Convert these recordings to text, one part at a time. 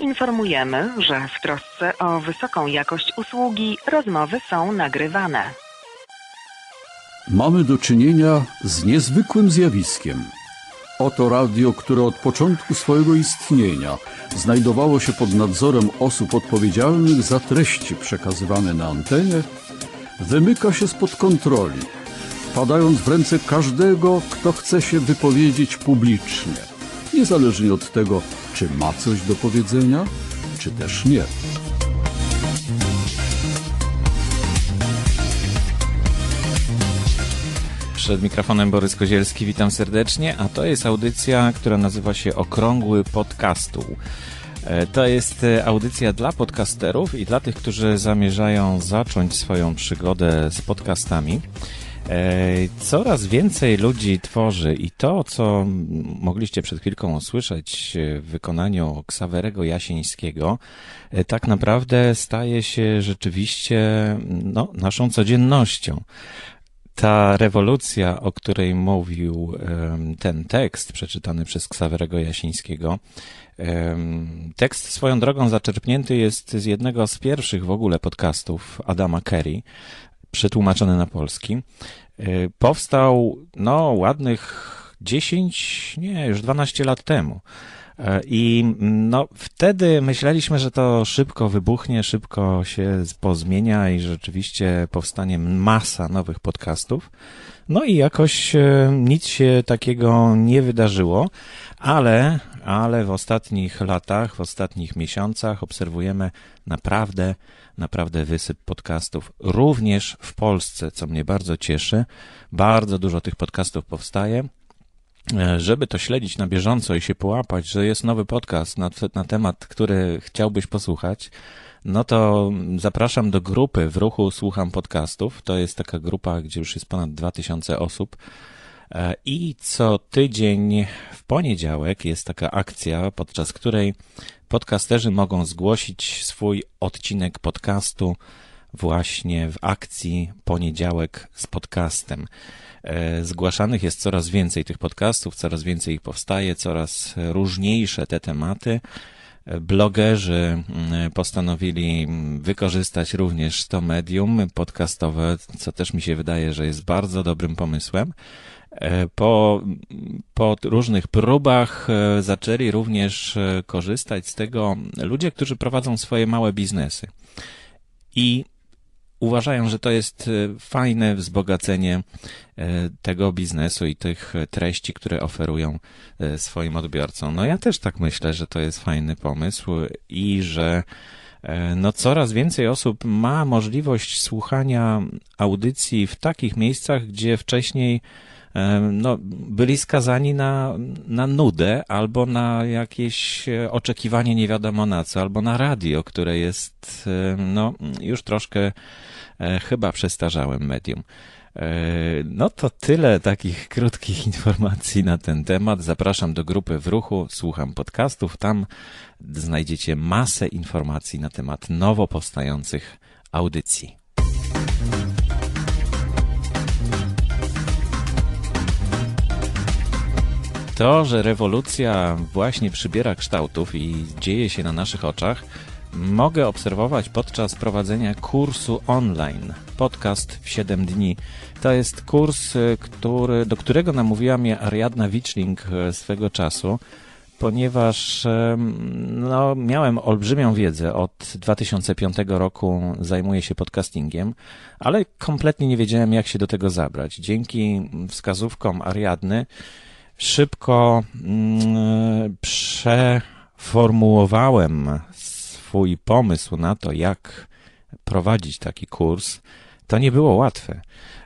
Informujemy, że w trosce o wysoką jakość usługi rozmowy są nagrywane. Mamy do czynienia z niezwykłym zjawiskiem. Oto radio, które od początku swojego istnienia znajdowało się pod nadzorem osób odpowiedzialnych za treści przekazywane na antenie, wymyka się spod kontroli, wpadając w ręce każdego, kto chce się wypowiedzieć publicznie, niezależnie od tego, czy ma coś do powiedzenia, czy też nie. Przed mikrofonem Borys Kozielski, witam serdecznie, a to jest audycja, która nazywa się Okrągły Podcastu. E, to jest e, audycja dla podcasterów i dla tych, którzy zamierzają zacząć swoją przygodę z podcastami. E, coraz więcej ludzi tworzy i to, co mogliście przed chwilką usłyszeć w wykonaniu Ksawerego Jasińskiego, tak naprawdę staje się rzeczywiście no, naszą codziennością. Ta rewolucja, o której mówił ten tekst przeczytany przez Ksawerego Jasińskiego, tekst swoją drogą zaczerpnięty jest z jednego z pierwszych w ogóle podcastów Adama Kerry, przetłumaczony na polski. E, powstał, no, ładnych 10, nie, już 12 lat temu. E, I no, wtedy myśleliśmy, że to szybko wybuchnie, szybko się pozmienia i rzeczywiście powstanie masa nowych podcastów. No i jakoś e, nic się takiego nie wydarzyło, ale, ale w ostatnich latach, w ostatnich miesiącach obserwujemy naprawdę, naprawdę wysyp podcastów, również w Polsce, co mnie bardzo cieszy. Bardzo dużo tych podcastów powstaje. E, żeby to śledzić na bieżąco i się połapać, że jest nowy podcast na, na temat, który chciałbyś posłuchać, no to zapraszam do grupy w ruchu Słucham Podcastów. To jest taka grupa, gdzie już jest ponad 2000 osób. E, I co tydzień w poniedziałek jest taka akcja, podczas której podcasterzy mogą zgłosić swój odcinek podcastu właśnie w akcji Poniedziałek z podcastem. E, zgłaszanych jest coraz więcej tych podcastów, coraz więcej ich powstaje, coraz różniejsze te tematy. E, blogerzy mm, postanowili wykorzystać również to medium podcastowe, co też mi się wydaje, że jest bardzo dobrym pomysłem. E, po, po różnych próbach zaczęli również korzystać z tego ludzie, którzy prowadzą swoje małe biznesy. I uważają, że to jest e, fajne wzbogacenie e, tego biznesu i tych treści, które oferują e, swoim odbiorcom. No ja też tak myślę, że to jest fajny pomysł i że no coraz więcej osób ma możliwość słuchania audycji w takich miejscach, gdzie wcześniej no, byli skazani na, na nudę albo na jakieś oczekiwanie nie wiadomo na co, albo na radio, które jest no, już troszkę E, chyba przestarzałym medium. E, no to tyle takich krótkich informacji na ten temat. Zapraszam do grupy w ruchu, słucham podcastów. Tam znajdziecie masę informacji na temat nowo powstających audycji. To, że rewolucja właśnie przybiera kształtów i dzieje się na naszych oczach, mogę obserwować podczas prowadzenia kursu online. Podcast w 7 dni. To jest kurs, y, który, do którego namówiła mnie Ariadna Wiczling y, swego czasu, ponieważ no, miałem olbrzymią wiedzę. Od 2005 roku zajmuję się podcastingiem, ale kompletnie nie wiedziałem, jak się do tego zabrać. Dzięki wskazówkom Ariadny szybko mm, przeformułowałem swój pomysł na to, jak prowadzić taki kurs, to nie było łatwe.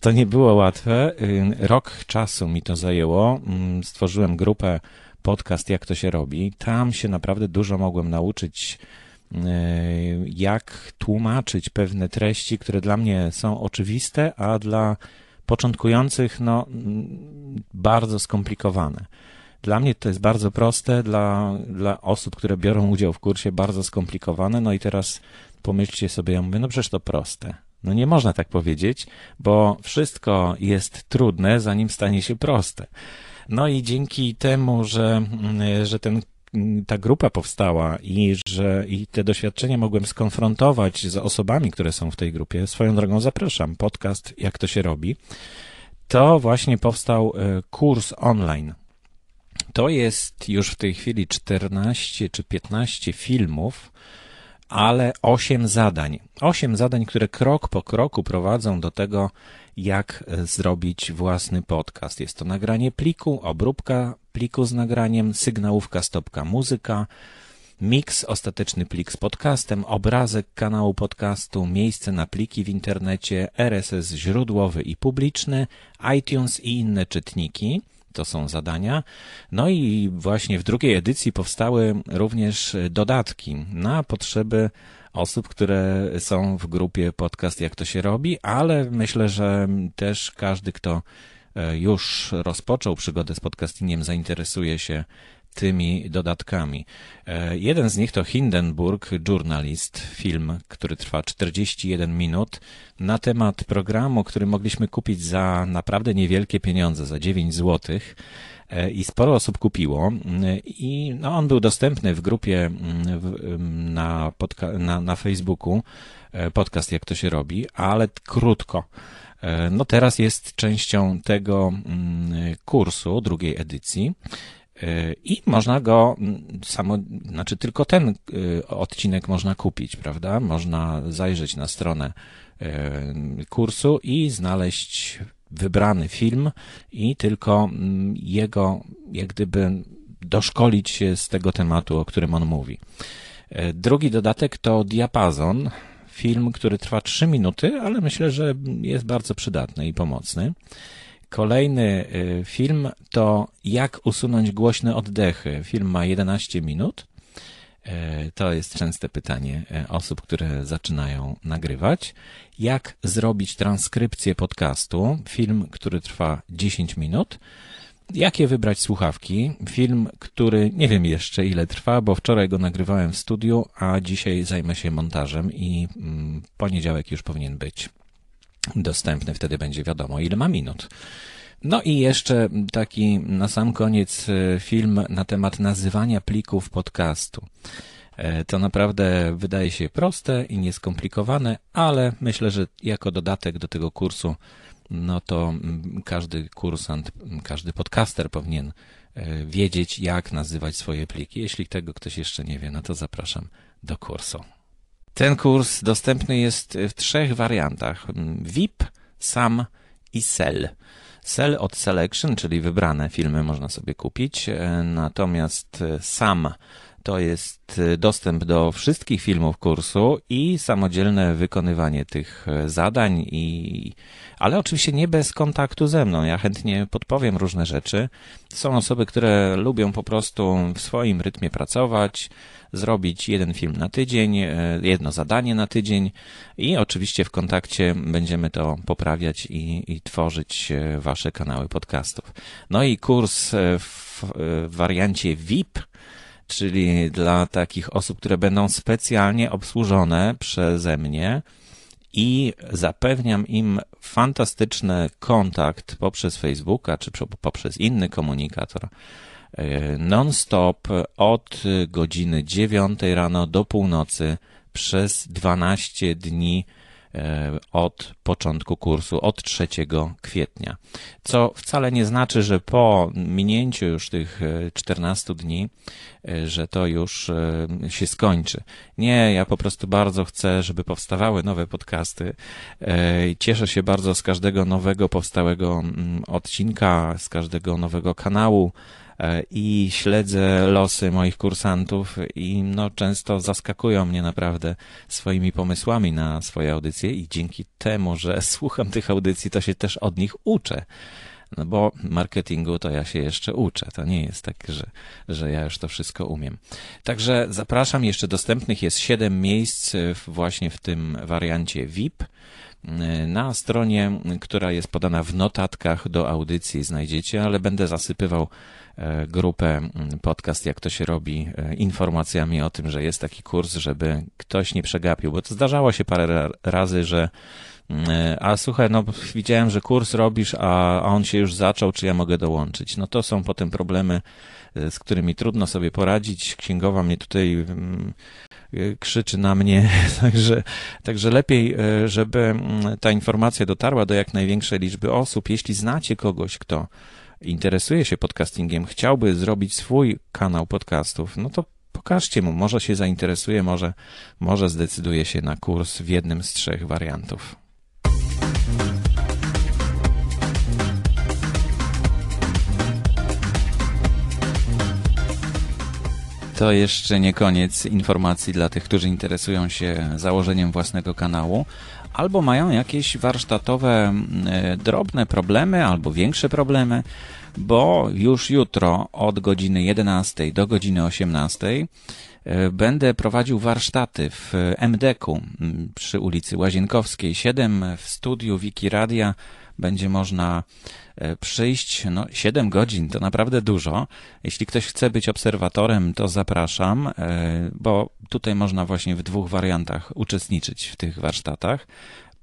To nie było łatwe. Rok czasu mi to zajęło. Mm, stworzyłem grupę podcast, jak to się robi. Tam się naprawdę dużo mogłem nauczyć, y, jak tłumaczyć pewne treści, które dla mnie są oczywiste, a dla początkujących, no, bardzo skomplikowane. Dla mnie to jest bardzo proste, dla, dla osób, które biorą udział w kursie, bardzo skomplikowane. No i teraz pomyślcie sobie, ja mówię, no przecież to proste. No nie można tak powiedzieć, bo wszystko jest trudne, zanim stanie się proste. No i dzięki temu, że, że ten ta grupa powstała i że i te doświadczenia mogłem skonfrontować z osobami, które są w tej grupie, swoją drogą zapraszam. Podcast Jak to się robi. To właśnie powstał e, kurs online. To jest już w tej chwili 14 czy 15 filmów, ale 8 zadań. 8 zadań, które krok po kroku prowadzą do tego, jak e, zrobić własny podcast. Jest to nagranie pliku, obróbka pliku z nagraniem, sygnałówka, stopka, muzyka, mix, ostateczny plik z podcastem, obrazek kanału podcastu, miejsce na pliki w internecie, RSS źródłowy i publiczny, iTunes i inne czytniki. To są zadania. No i właśnie w drugiej edycji powstały również dodatki na potrzeby osób, które są w grupie podcast Jak to się robi, ale myślę, że też każdy, kto już rozpoczął przygodę z podcastingiem, zainteresuje się tymi dodatkami. E, jeden z nich to Hindenburg Journalist, film, który trwa 41 minut na temat programu, który mogliśmy kupić za naprawdę niewielkie pieniądze, za 9 złotych e, i sporo osób kupiło i no, on był dostępny w grupie na, podca- na, na Facebooku, e, podcast jak to się robi, ale krótko. No teraz jest częścią tego mm, kursu, drugiej edycji. I można go samo, znaczy tylko ten y, odcinek można kupić, prawda? Można zajrzeć na stronę kursu i znaleźć wybrany film i tylko jego, jak gdyby, doszkolić się z tego tematu, o którym on mówi. Drugi dodatek to Diapazon, film, który trwa 3 minuty, ale myślę, że jest bardzo przydatny i pomocny. Kolejny y, film to Jak usunąć głośne oddechy. Film ma 11 minut. E, to jest częste pytanie e, osób, które zaczynają nagrywać. Jak zrobić transkrypcję podcastu? Film, który trwa 10 minut. Jakie wybrać słuchawki? Film, który nie wiem jeszcze ile trwa, bo wczoraj go nagrywałem w studiu, a dzisiaj zajmę się montażem i mm, poniedziałek już powinien być dostępny, wtedy będzie wiadomo, ile ma minut. No i jeszcze taki na sam koniec e, film na temat nazywania plików podcastu. E, to naprawdę wydaje się proste i nieskomplikowane, ale myślę, że jako dodatek do tego kursu, no to mm, każdy kursant, każdy podcaster powinien e, wiedzieć, jak nazywać swoje pliki. Jeśli tego ktoś jeszcze nie wie, no to zapraszam do kursu. Ten kurs dostępny jest w trzech wariantach: VIP, SAM i SEL. SEL od Selection, czyli wybrane filmy można sobie kupić, e, natomiast SAM to jest e, dostęp do wszystkich filmów kursu i samodzielne wykonywanie tych e, zadań i ale oczywiście nie bez kontaktu ze mną. Ja chętnie podpowiem różne rzeczy. Są osoby, które lubią po prostu w swoim rytmie pracować, zrobić jeden film na tydzień, e, jedno zadanie na tydzień i oczywiście w kontakcie będziemy to poprawiać i, i tworzyć wasze kanały podcastów. No i kurs w, w wariancie VIP, czyli dla takich osób, które będą specjalnie obsłużone przeze mnie, i zapewniam im fantastyczny kontakt poprzez Facebooka czy poprzez inny komunikator E, non-stop od godziny 9 rano do północy przez 12 dni od początku kursu, od 3 kwietnia. Co wcale nie znaczy, że po minięciu już tych 14 e, dni, że to już się skończy. Nie, ja po prostu bardzo chcę, żeby powstawały nowe podcasty. Cieszę się bardzo z każdego nowego powstałego mm, odcinka, z każdego nowego kanału E, i śledzę losy moich kursantów i no, często zaskakują mnie naprawdę swoimi pomysłami na swoje audycje i dzięki temu, że słucham tych audycji, to się też od nich uczę. No bo marketingu to ja się jeszcze uczę. To nie jest tak, że, że ja już to wszystko umiem. Także zapraszam. Jeszcze dostępnych jest 7 miejsc właśnie w tym wariancie VIP. Na stronie, która jest podana w notatkach do audycji znajdziecie, ale będę zasypywał E, grupę podcast, jak to się robi, e, informacjami o tym, że jest taki kurs, żeby ktoś nie przegapił, bo to zdarzało się parę razy, że A słuchaj, no widziałem, że kurs robisz, a, a on się już zaczął, czy ja mogę dołączyć? No to są potem problemy, z którymi trudno sobie poradzić. Księgowa mnie tutaj krzyczy na mnie, także, także lepiej, żeby mm, ta informacja dotarła do jak największej liczby osób. Jeśli znacie kogoś, kto interesuje się podcastingiem, chciałby zrobić swój kanał podcastów, no to pokażcie mu, może się zainteresuje, może, może zdecyduje się na kurs w jednym z trzech wariantów. To jeszcze nie koniec informacji dla tych, którzy interesują się założeniem własnego kanału, albo mają jakieś warsztatowe e, drobne problemy, albo większe problemy, bo już jutro od godziny 11 do godziny 18 e, będę prowadził warsztaty w MDK-u przy ulicy Łazienkowskiej 7 w studiu Wiki Radia będzie można e, przyjść. No, 7 godzin to naprawdę dużo. Jeśli ktoś chce być obserwatorem, to zapraszam, e, bo tutaj można właśnie w dwóch wariantach uczestniczyć w tych warsztatach.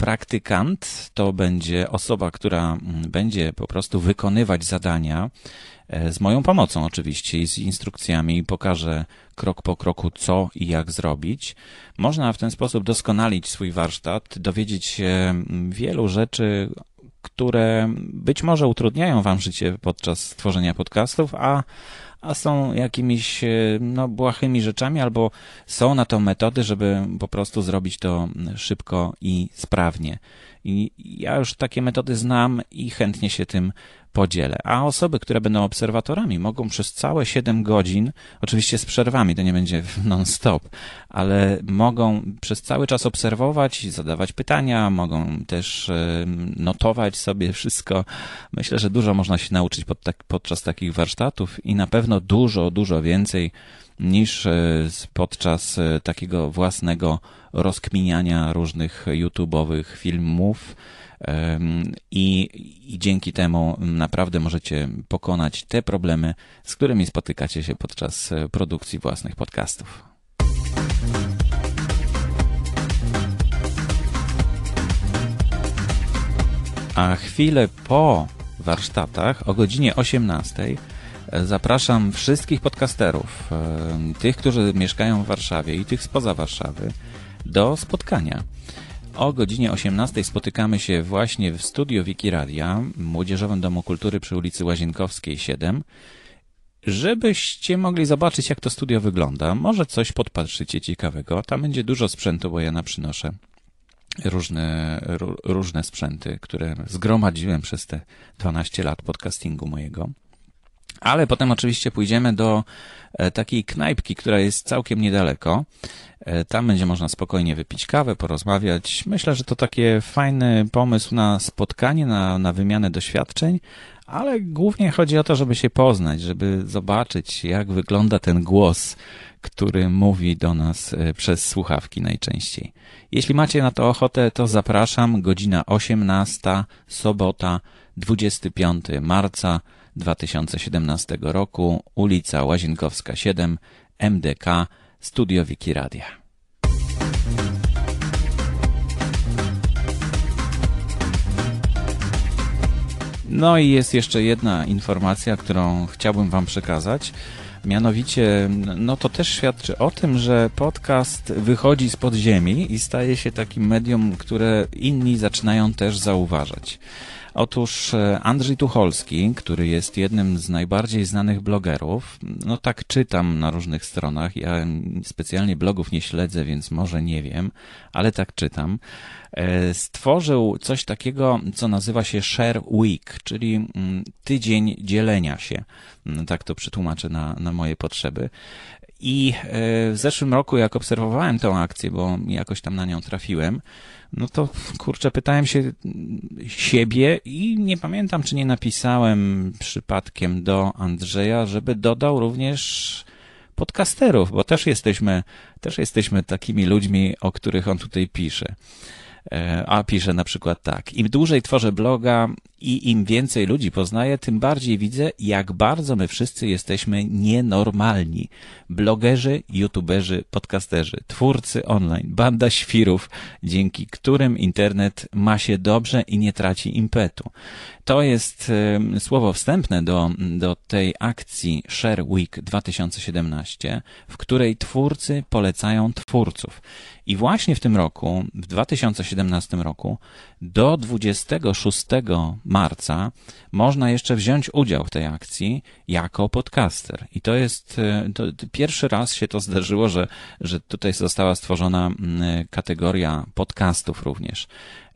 Praktykant to będzie osoba, która mm, będzie po prostu wykonywać zadania e, z moją pomocą oczywiście i z instrukcjami pokażę krok po kroku co i jak zrobić. Można w ten sposób doskonalić swój warsztat, dowiedzieć się mm, wielu rzeczy które być może utrudniają Wam życie podczas tworzenia podcastów, a, a są jakimiś no, błahymi rzeczami, albo są na to metody, żeby po prostu zrobić to szybko i sprawnie. I ja już takie metody znam i chętnie się tym podzielę. A osoby, które będą obserwatorami, mogą przez całe 7 godzin, oczywiście z przerwami, to nie będzie non-stop, ale mogą przez cały czas obserwować, zadawać pytania, mogą też notować sobie wszystko. Myślę, że dużo można się nauczyć pod tak, podczas takich warsztatów i na pewno dużo, dużo więcej niż e, podczas e, takiego własnego rozkminiania różnych YouTube'owych filmów. I, I dzięki temu naprawdę możecie pokonać te problemy, z którymi spotykacie się podczas e, produkcji własnych podcastów. A chwilę po warsztatach o godzinie 18 Zapraszam wszystkich podcasterów, e, tych, którzy mieszkają w Warszawie i tych spoza Warszawy, do spotkania. O godzinie 18 spotykamy się właśnie w studio Wiki Radia, Młodzieżowym Domu Kultury przy ulicy Łazienkowskiej 7, żebyście mogli zobaczyć, jak to studio wygląda. Może coś podpatrzycie ciekawego. Tam będzie dużo sprzętu, bo ja naprzynoszę różne, różne sprzęty, które zgromadziłem przez te 12 lat podcastingu mojego. Ale potem oczywiście pójdziemy do e, takiej knajpki, która jest całkiem niedaleko. E, tam będzie można spokojnie wypić kawę, porozmawiać. Myślę, że to taki fajny pomysł na spotkanie, na, na wymianę doświadczeń, ale głównie chodzi o to, żeby się poznać, żeby zobaczyć, jak wygląda ten głos, który mówi do nas e, przez słuchawki najczęściej. Jeśli macie na to ochotę, to zapraszam. Godzina 18, sobota, 25 marca 2017 roku, ulica Łazienkowska 7, MDK, Studio Wiki Radia. No i jest jeszcze jedna informacja, którą chciałbym Wam przekazać. Mianowicie, no to też świadczy o tym, że podcast wychodzi z podziemi i staje się takim medium, które inni zaczynają też zauważać. Otóż e, Andrzej Tucholski, który jest jednym z najbardziej znanych blogerów, no tak czytam na różnych stronach, ja specjalnie blogów nie śledzę, więc może nie wiem, ale tak czytam, e, stworzył coś takiego, co nazywa się Share Week, czyli mm, tydzień dzielenia się. Mm, tak to przetłumaczę na, na moje potrzeby. I e, w zeszłym roku, jak obserwowałem tę akcję, bo jakoś tam na nią trafiłem, no to kurczę, pytałem się siebie i nie pamiętam, czy nie napisałem przypadkiem do Andrzeja, żeby dodał również podcasterów, bo też jesteśmy, też jesteśmy takimi ludźmi, o których on tutaj pisze. E, a pisze na przykład tak: Im dłużej tworzę bloga, i im więcej ludzi poznaję, tym bardziej widzę, jak bardzo my wszyscy jesteśmy nienormalni. Blogerzy, youtuberzy, podcasterzy, twórcy online, banda świrów, dzięki którym internet ma się dobrze i nie traci impetu. To jest słowo wstępne do, do tej akcji Share Week 2017, w której twórcy polecają twórców. I właśnie w tym roku, w 2017 roku, do 26 marca można jeszcze wziąć udział w tej akcji jako podcaster. I to jest, e, to pierwszy raz się to zdarzyło, że, że tutaj została stworzona kategoria podcastów również.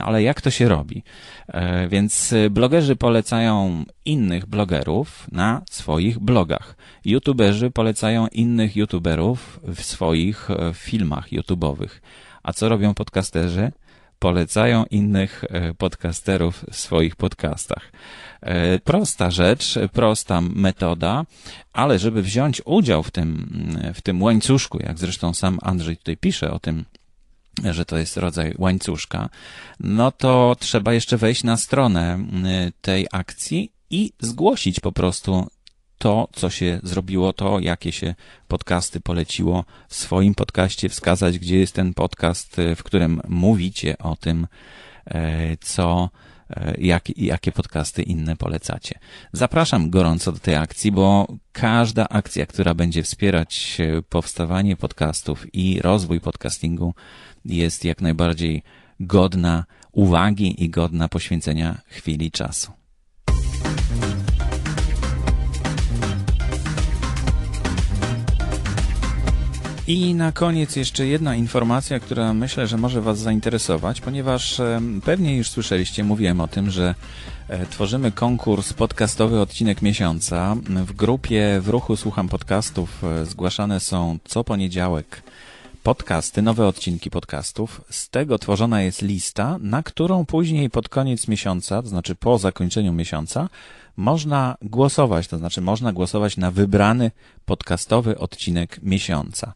Ale jak to się robi? E, więc blogerzy polecają innych blogerów na swoich blogach. YouTuberzy polecają innych YouTuberów w swoich e, filmach YouTube'owych. A co robią podcasterzy? Polecają innych e, podcasterów w swoich podcastach. E, prosta rzecz, prosta metoda, ale żeby wziąć udział w tym, w tym łańcuszku, jak zresztą sam Andrzej tutaj pisze o tym, że to jest rodzaj łańcuszka, no to trzeba jeszcze wejść na stronę tej akcji i zgłosić po prostu to, co się zrobiło, to jakie się podcasty poleciło w swoim podcaście, wskazać, gdzie jest ten podcast, w którym mówicie o tym, e, co, e, jak, jakie podcasty inne polecacie. Zapraszam gorąco do tej akcji, bo każda akcja, która będzie wspierać powstawanie podcastów i rozwój podcastingu, jest jak najbardziej godna uwagi i godna poświęcenia chwili czasu. I na koniec jeszcze jedna informacja, która myślę, że może Was zainteresować, ponieważ pewnie już słyszeliście, mówiłem o tym, że e, tworzymy konkurs podcastowy odcinek miesiąca. W grupie w ruchu Słucham Podcastów e, zgłaszane są co poniedziałek podcasty, nowe odcinki podcastów. Z tego tworzona jest lista, na którą później pod koniec miesiąca, to znaczy po zakończeniu miesiąca, można głosować, to znaczy można głosować na wybrany podcastowy odcinek miesiąca.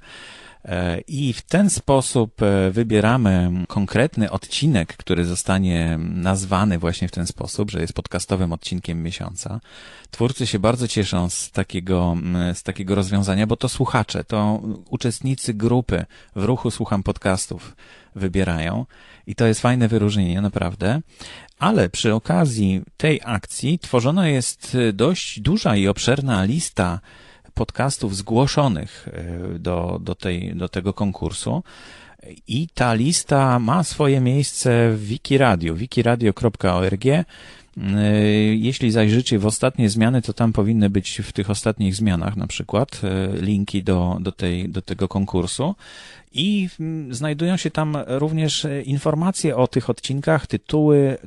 E, I w ten sposób e, wybieramy konkretny odcinek, który zostanie nazwany właśnie w ten sposób, że jest podcastowym odcinkiem miesiąca. Twórcy się bardzo cieszą z takiego, z takiego rozwiązania, bo to słuchacze, to uczestnicy grupy w ruchu Słucham Podcastów wybierają. I to jest fajne wyróżnienie, naprawdę. Ale przy okazji tej akcji tworzona jest dość duża i obszerna lista podcastów zgłoszonych e, do, do, tej, do tego konkursu. I ta lista ma swoje miejsce w Wikiradio, wikiradio.org. E, jeśli zajrzycie w ostatnie zmiany, to tam powinny być w tych ostatnich zmianach na przykład e, linki do, do, tej, do tego konkursu. I znajdują się tam również informacje o tych odcinkach, tytuły,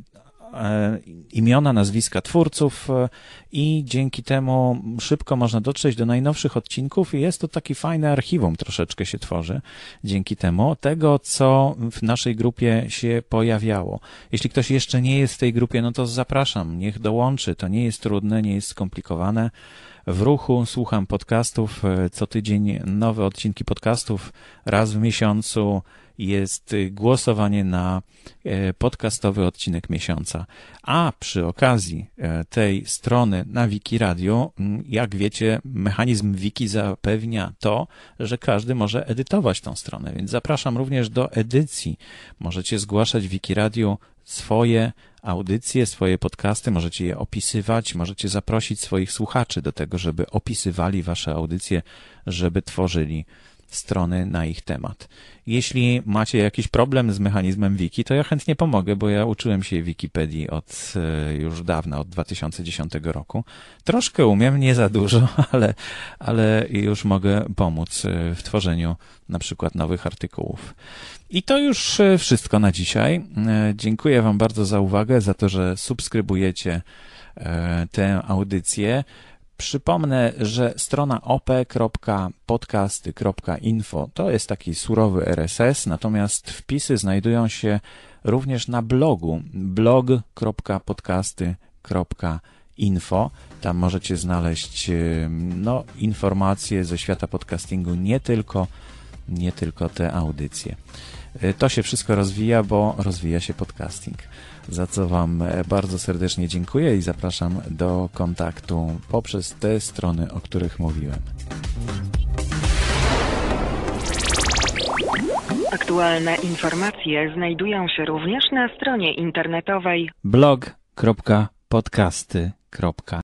imiona, nazwiska twórców e, i dzięki temu szybko można dotrzeć do najnowszych odcinków i jest to taki fajny archiwum troszeczkę się tworzy dzięki temu tego, co w naszej grupie się pojawiało. Jeśli ktoś jeszcze nie jest w tej grupie, no to zapraszam, niech dołączy. To nie jest trudne, nie jest skomplikowane w ruchu, słucham podcastów, e, co tydzień nowe odcinki podcastów, raz w miesiącu jest głosowanie na e, podcastowy odcinek miesiąca. A przy okazji e, tej strony na Wiki Radio, jak wiecie, mechanizm Wiki zapewnia to, że każdy może edytować tą stronę, więc zapraszam również do edycji. Możecie zgłaszać Wiki Radio swoje audycje, swoje podcasty, możecie je opisywać, możecie zaprosić swoich słuchaczy do tego, żeby opisywali wasze audycje, żeby tworzyli strony na ich temat. Jeśli macie jakiś problem z mechanizmem wiki, to ja chętnie pomogę, bo ja uczyłem się Wikipedii od e, już dawna, od 2010 roku. Troszkę umiem, nie za dużo, ale, ale już mogę pomóc e, w tworzeniu na przykład nowych artykułów. I to już e, wszystko na dzisiaj. Dziękuję Wam bardzo za uwagę, za to, że subskrybujecie tę audycję. Przypomnę, że strona op.podcasty.info to jest taki surowy RSS, natomiast wpisy znajdują się również na blogu blog.podcasty.info. Tam możecie znaleźć no, informacje ze świata podcastingu, nie tylko, nie tylko te audycje. E, to się wszystko rozwija, bo rozwija się podcasting. Za co Wam e, bardzo serdecznie dziękuję i zapraszam do kontaktu poprzez te strony, o których mówiłem. Aktualne informacje znajdują się również na stronie internetowej blog.podcasty.net